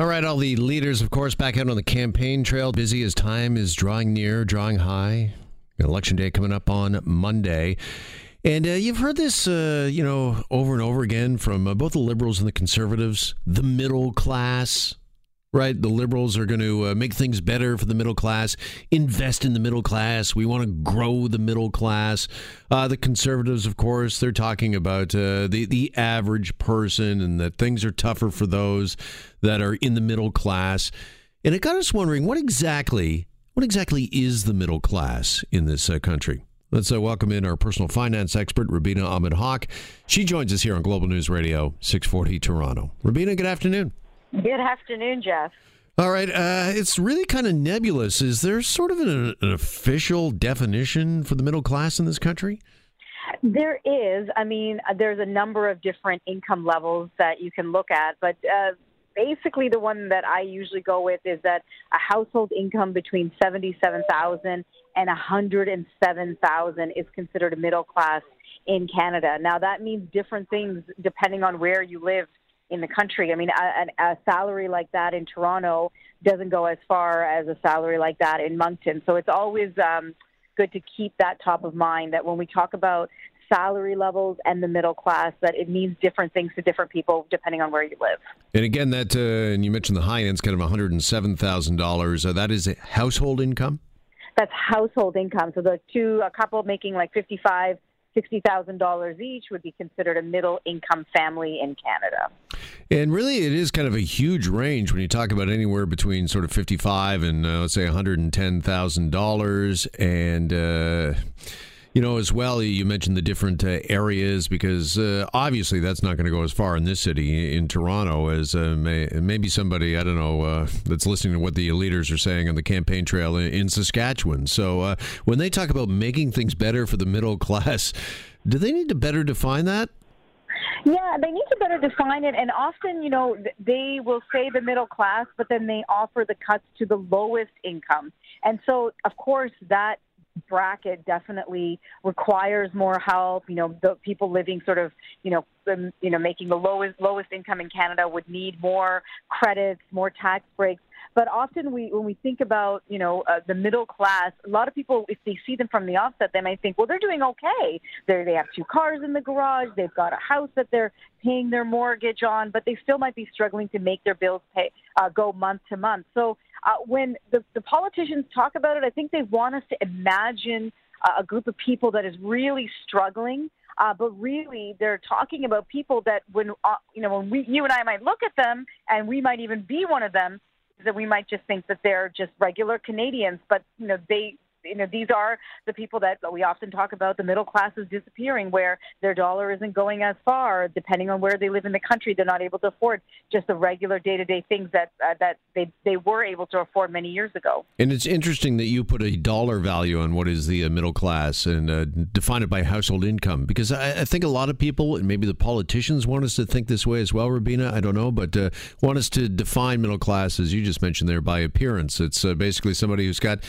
All right, all the leaders, of course, back out on the campaign trail, busy as time is drawing near, drawing high. Election day coming up on Monday. And uh, you've heard this, uh, you know, over and over again from uh, both the liberals and the conservatives. The middle class, right? The liberals are going to uh, make things better for the middle class, invest in the middle class. We want to grow the middle class. Uh, the conservatives, of course, they're talking about uh, the the average person and that things are tougher for those that are in the middle class. And it got us wondering what exactly what exactly is the middle class in this uh, country. Let's uh, welcome in our personal finance expert, Rubina Ahmed Haq. She joins us here on Global News Radio 640 Toronto. Rubina, good afternoon. Good afternoon, Jeff. All right, uh, it's really kind of nebulous. Is there sort of an, an, official definition for the middle class in this country? There is. I mean, there's a number of different income levels that you can look at, but uh, basically, the one that I usually go with is that a household income between seventy-seven thousand and one hundred and seven thousand is considered a middle class in Canada. Now, that means different things depending on where you live in the country. I mean, a, a salary like that in Toronto doesn't go as far as a salary like that in Moncton. So it's always um, good to keep that top of mind that when we talk about salary levels and the middle class that it means different things to different people depending on where you live. And again, that uh, and you mentioned the high end's kind of one hundred and seven thousand dollars. Uh, that is household income. That's household income. So the two a couple making like fifty five $60,000 each would be considered a middle income family in Canada. And really, it is kind of a huge range when you talk about anywhere between sort of 55 and uh, let's say $110,000. And, uh, you know, as well, you mentioned the different uh, areas because uh, obviously that's not going to go as far in this city in Toronto as uh, may, maybe somebody I don't know uh, that's listening to what the leaders are saying on the campaign trail in, in Saskatchewan. So uh, when they talk about making things better for the middle class, do they need to better define that? Yeah, they need to better define it. And often, you know, they will say the middle class, but then they offer the cuts to the lowest income. And so, of course, that bracket definitely requires more help. You know, the people living sort of, you know, the, you know, making the lowest lowest income in Canada would need more credits, more tax breaks. But often we, when we think about, you know, uh, the middle class, a lot of people, if they see them from the offset, they might think, well, they're doing okay. They they have two cars in the garage, they've got a house that they're paying their mortgage on, but they still might be struggling to make their bills pay uh, go month to month. So uh, when the, the politicians talk about it, I think they want us to imagine uh, a group of people that is really struggling. Uh, but really, they're talking about people that when uh, you know when we, you and I might look at them, and we might even be one of them, that we might just think that they're just regular Canadians. But you know, they you know, these are the people that we often talk about. The middle class is disappearing, where their dollar isn't going as far. Depending on where they live in the country, they're not able to afford just the regular day-to-day things that uh, that they they were able to afford many years ago. And it's interesting that you put a dollar value on what is the uh, middle class and uh, define it by household income, because I, I, think a lot of people, and maybe the politicians, want us to think this way as well. Rubina, I don't know, but uh, want us to define middle class as you just mentioned there by appearance. It's uh, basically somebody who's got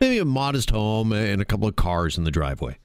maybe a modest home and a couple of cars in the driveway.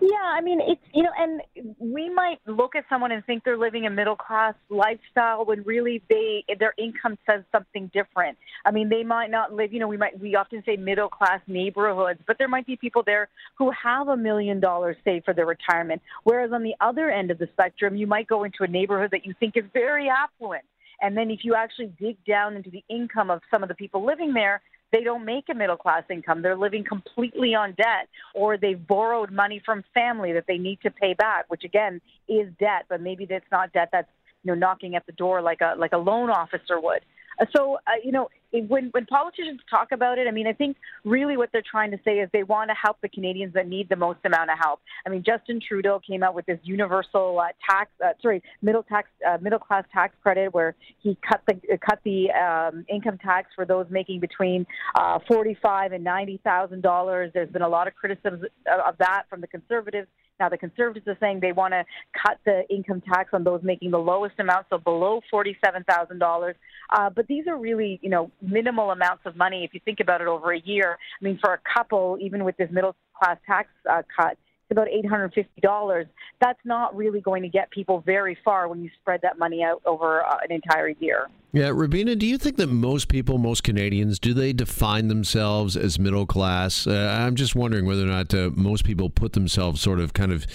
Yeah, I mean, it's, you know, and we might look at someone and think they're living a middle class lifestyle when really they, their income says something different. I mean, they might not live, you know, we might, we often say middle class neighborhoods, but there might be people there who have a million dollars saved for their retirement. Whereas on the other end of the spectrum, you might go into a neighborhood that you think is very affluent. And then if you actually dig down into the income of some of the people living there, they don't make a middle class income. They're living completely on debt, or they've borrowed money from family that they need to pay back, which again is debt, but maybe that's not debt that's you know knocking at the door like a like a loan officer would. Uh, so, uh, you know, when when politicians talk about it, I mean, I think really what they're trying to say is they want to help the Canadians that need the most amount of help. I mean, Justin Trudeau came out with this universal uh, tax, uh, sorry, middle tax, uh, middle class tax credit, where he cut the cut the um, income tax for those making between uh, forty five and ninety thousand dollars. There's been a lot of criticism of that from the Conservatives now, the Conservatives are saying they want to cut the income tax on those making the lowest amount, so below $47,000. Uh, but these are really, you know, minimal amounts of money if you think about it over a year. I mean, for a couple, even with this middle class tax uh, cut, about $850. That's not really going to get people very far when you spread that money out over uh, an entire year. Yeah, Rubina, do you think that most people, most Canadians, do they define themselves as middle class? Uh, I'm just wondering whether or not uh, most people put themselves sort of kind of,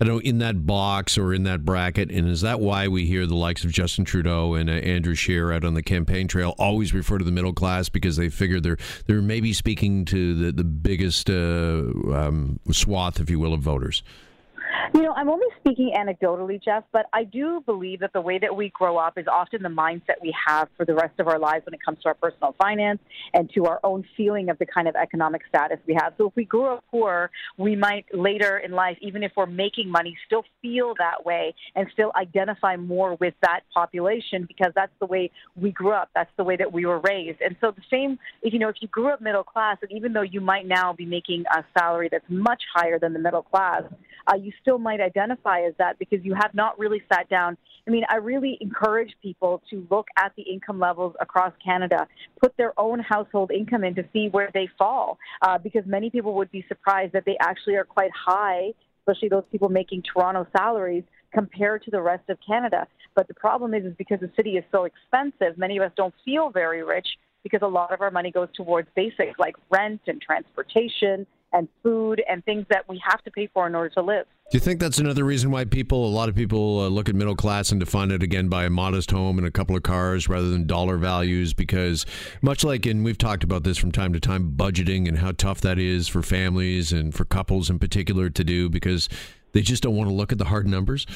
I don't know, in that box or in that bracket. And is that why we hear the likes of Justin Trudeau and uh, Andrew Scheer out on the campaign trail always refer to the middle class because they figure they're they're maybe speaking to the the biggest uh, um, swath, if you will, of voters? You know, I'm only speaking anecdotally, Jeff, but I do believe that the way that we grow up is often the mindset we have for the rest of our lives when it comes to our personal finance and to our own feeling of the kind of economic status we have. So if we grew up poor, we might later in life, even if we're making money, still feel that way and still identify more with that population because that's the way we grew up. That's the way that we were raised. And so the same, if you know, if you grew up middle class, and even though you might now be making a salary that's much higher than the middle class, uh, you still might identify as that because you have not really sat down. I mean, I really encourage people to look at the income levels across Canada, put their own household income in to see where they fall, uh, because many people would be surprised that they actually are quite high, especially those people making Toronto salaries compared to the rest of Canada. But the problem is, is because the city is so expensive, many of us don't feel very rich because a lot of our money goes towards basics like rent and transportation and food and things that we have to pay for in order to live. Do you think that's another reason why people, a lot of people, uh, look at middle class and define it again by a modest home and a couple of cars rather than dollar values? Because much like, and we've talked about this from time to time, budgeting and how tough that is for families and for couples in particular to do because they just don't want to look at the hard numbers.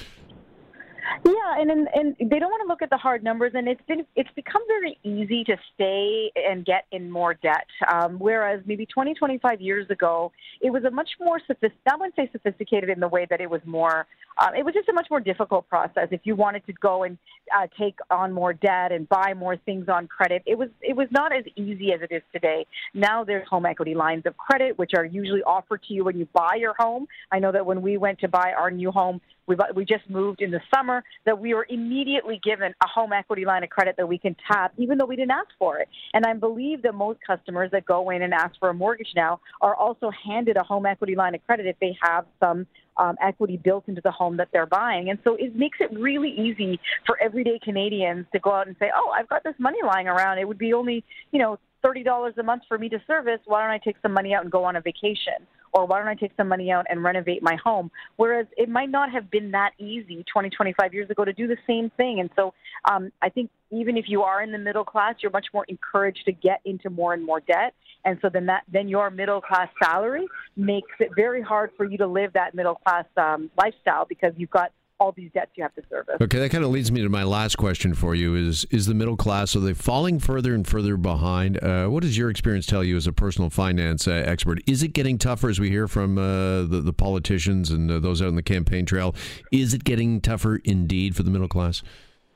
Yeah, and, and and they don't want to look at the hard numbers, and it's been it's become very easy to stay and get in more debt. Um, whereas maybe 20, 25 years ago, it was a much more sophisticated. I wouldn't say sophisticated in the way that it was more. Um, it was just a much more difficult process. If you wanted to go and uh, take on more debt and buy more things on credit, it was it was not as easy as it is today. Now there's home equity lines of credit, which are usually offered to you when you buy your home. I know that when we went to buy our new home, we we just moved in the summer that we were immediately given a home equity line of credit that we can tap, even though we didn't ask for it. And I believe that most customers that go in and ask for a mortgage now are also handed a home equity line of credit if they have some um, equity built into the home that they're buying. And so it makes it really easy for everyday Canadians to go out and say, oh, I've got this money lying around. It would be only, you know, $30 a month for me to service. Why don't I take some money out and go on a vacation? or why don't I take some money out and renovate my home? Whereas it might not have been that easy 20, 25 years ago to do the same thing. And so um, I think even if you are in the middle class, you're much more encouraged to get into more and more debt. And so then that then your middle class salary makes it very hard for you to live that middle class um, lifestyle because you've got all these debts you have to service. Okay, that kind of leads me to my last question for you: is is the middle class are they falling further and further behind? Uh, what does your experience tell you as a personal finance uh, expert? Is it getting tougher as we hear from uh, the, the politicians and uh, those out on the campaign trail? Is it getting tougher indeed for the middle class?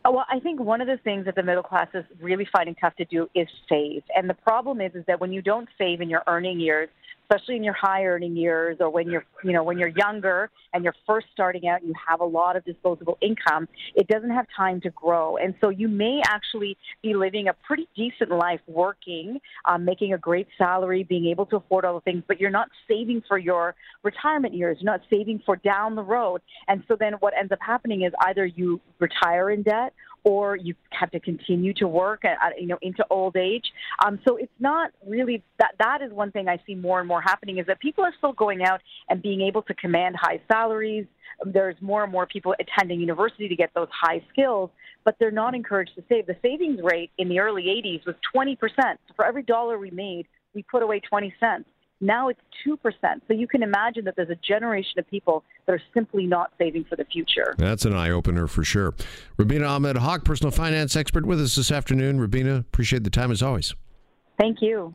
Oh, well, I think one of the things that the middle class is really finding tough to do is save. And the problem is, is that when you don't save in your earning years, especially in your high earning years or when you're, you know, when you're younger and you're first starting out, you have a lot of disposable income. It doesn't have time to grow. And so you may actually be living a pretty decent life working, um, making a great salary, being able to afford all the things, but you're not saving for your retirement years. You're not saving for down the road. And so then what ends up happening is either you retire in debt or you have to continue to work at, you know into old age. Um, so it's not really that. That is one thing I see more and more happening is that people are still going out and being able to command high salaries. There's more and more people attending university to get those high skills, but they're not encouraged to save. The savings rate in the early 80s was 20%. So for every dollar we made, we put away 20 cents. Now it's 2%. So you can imagine that there's a generation of people that are simply not saving for the future. That's an eye opener for sure. Rubina Ahmed Haq, personal finance expert with us this afternoon. Rabina, appreciate the time as always. Thank you.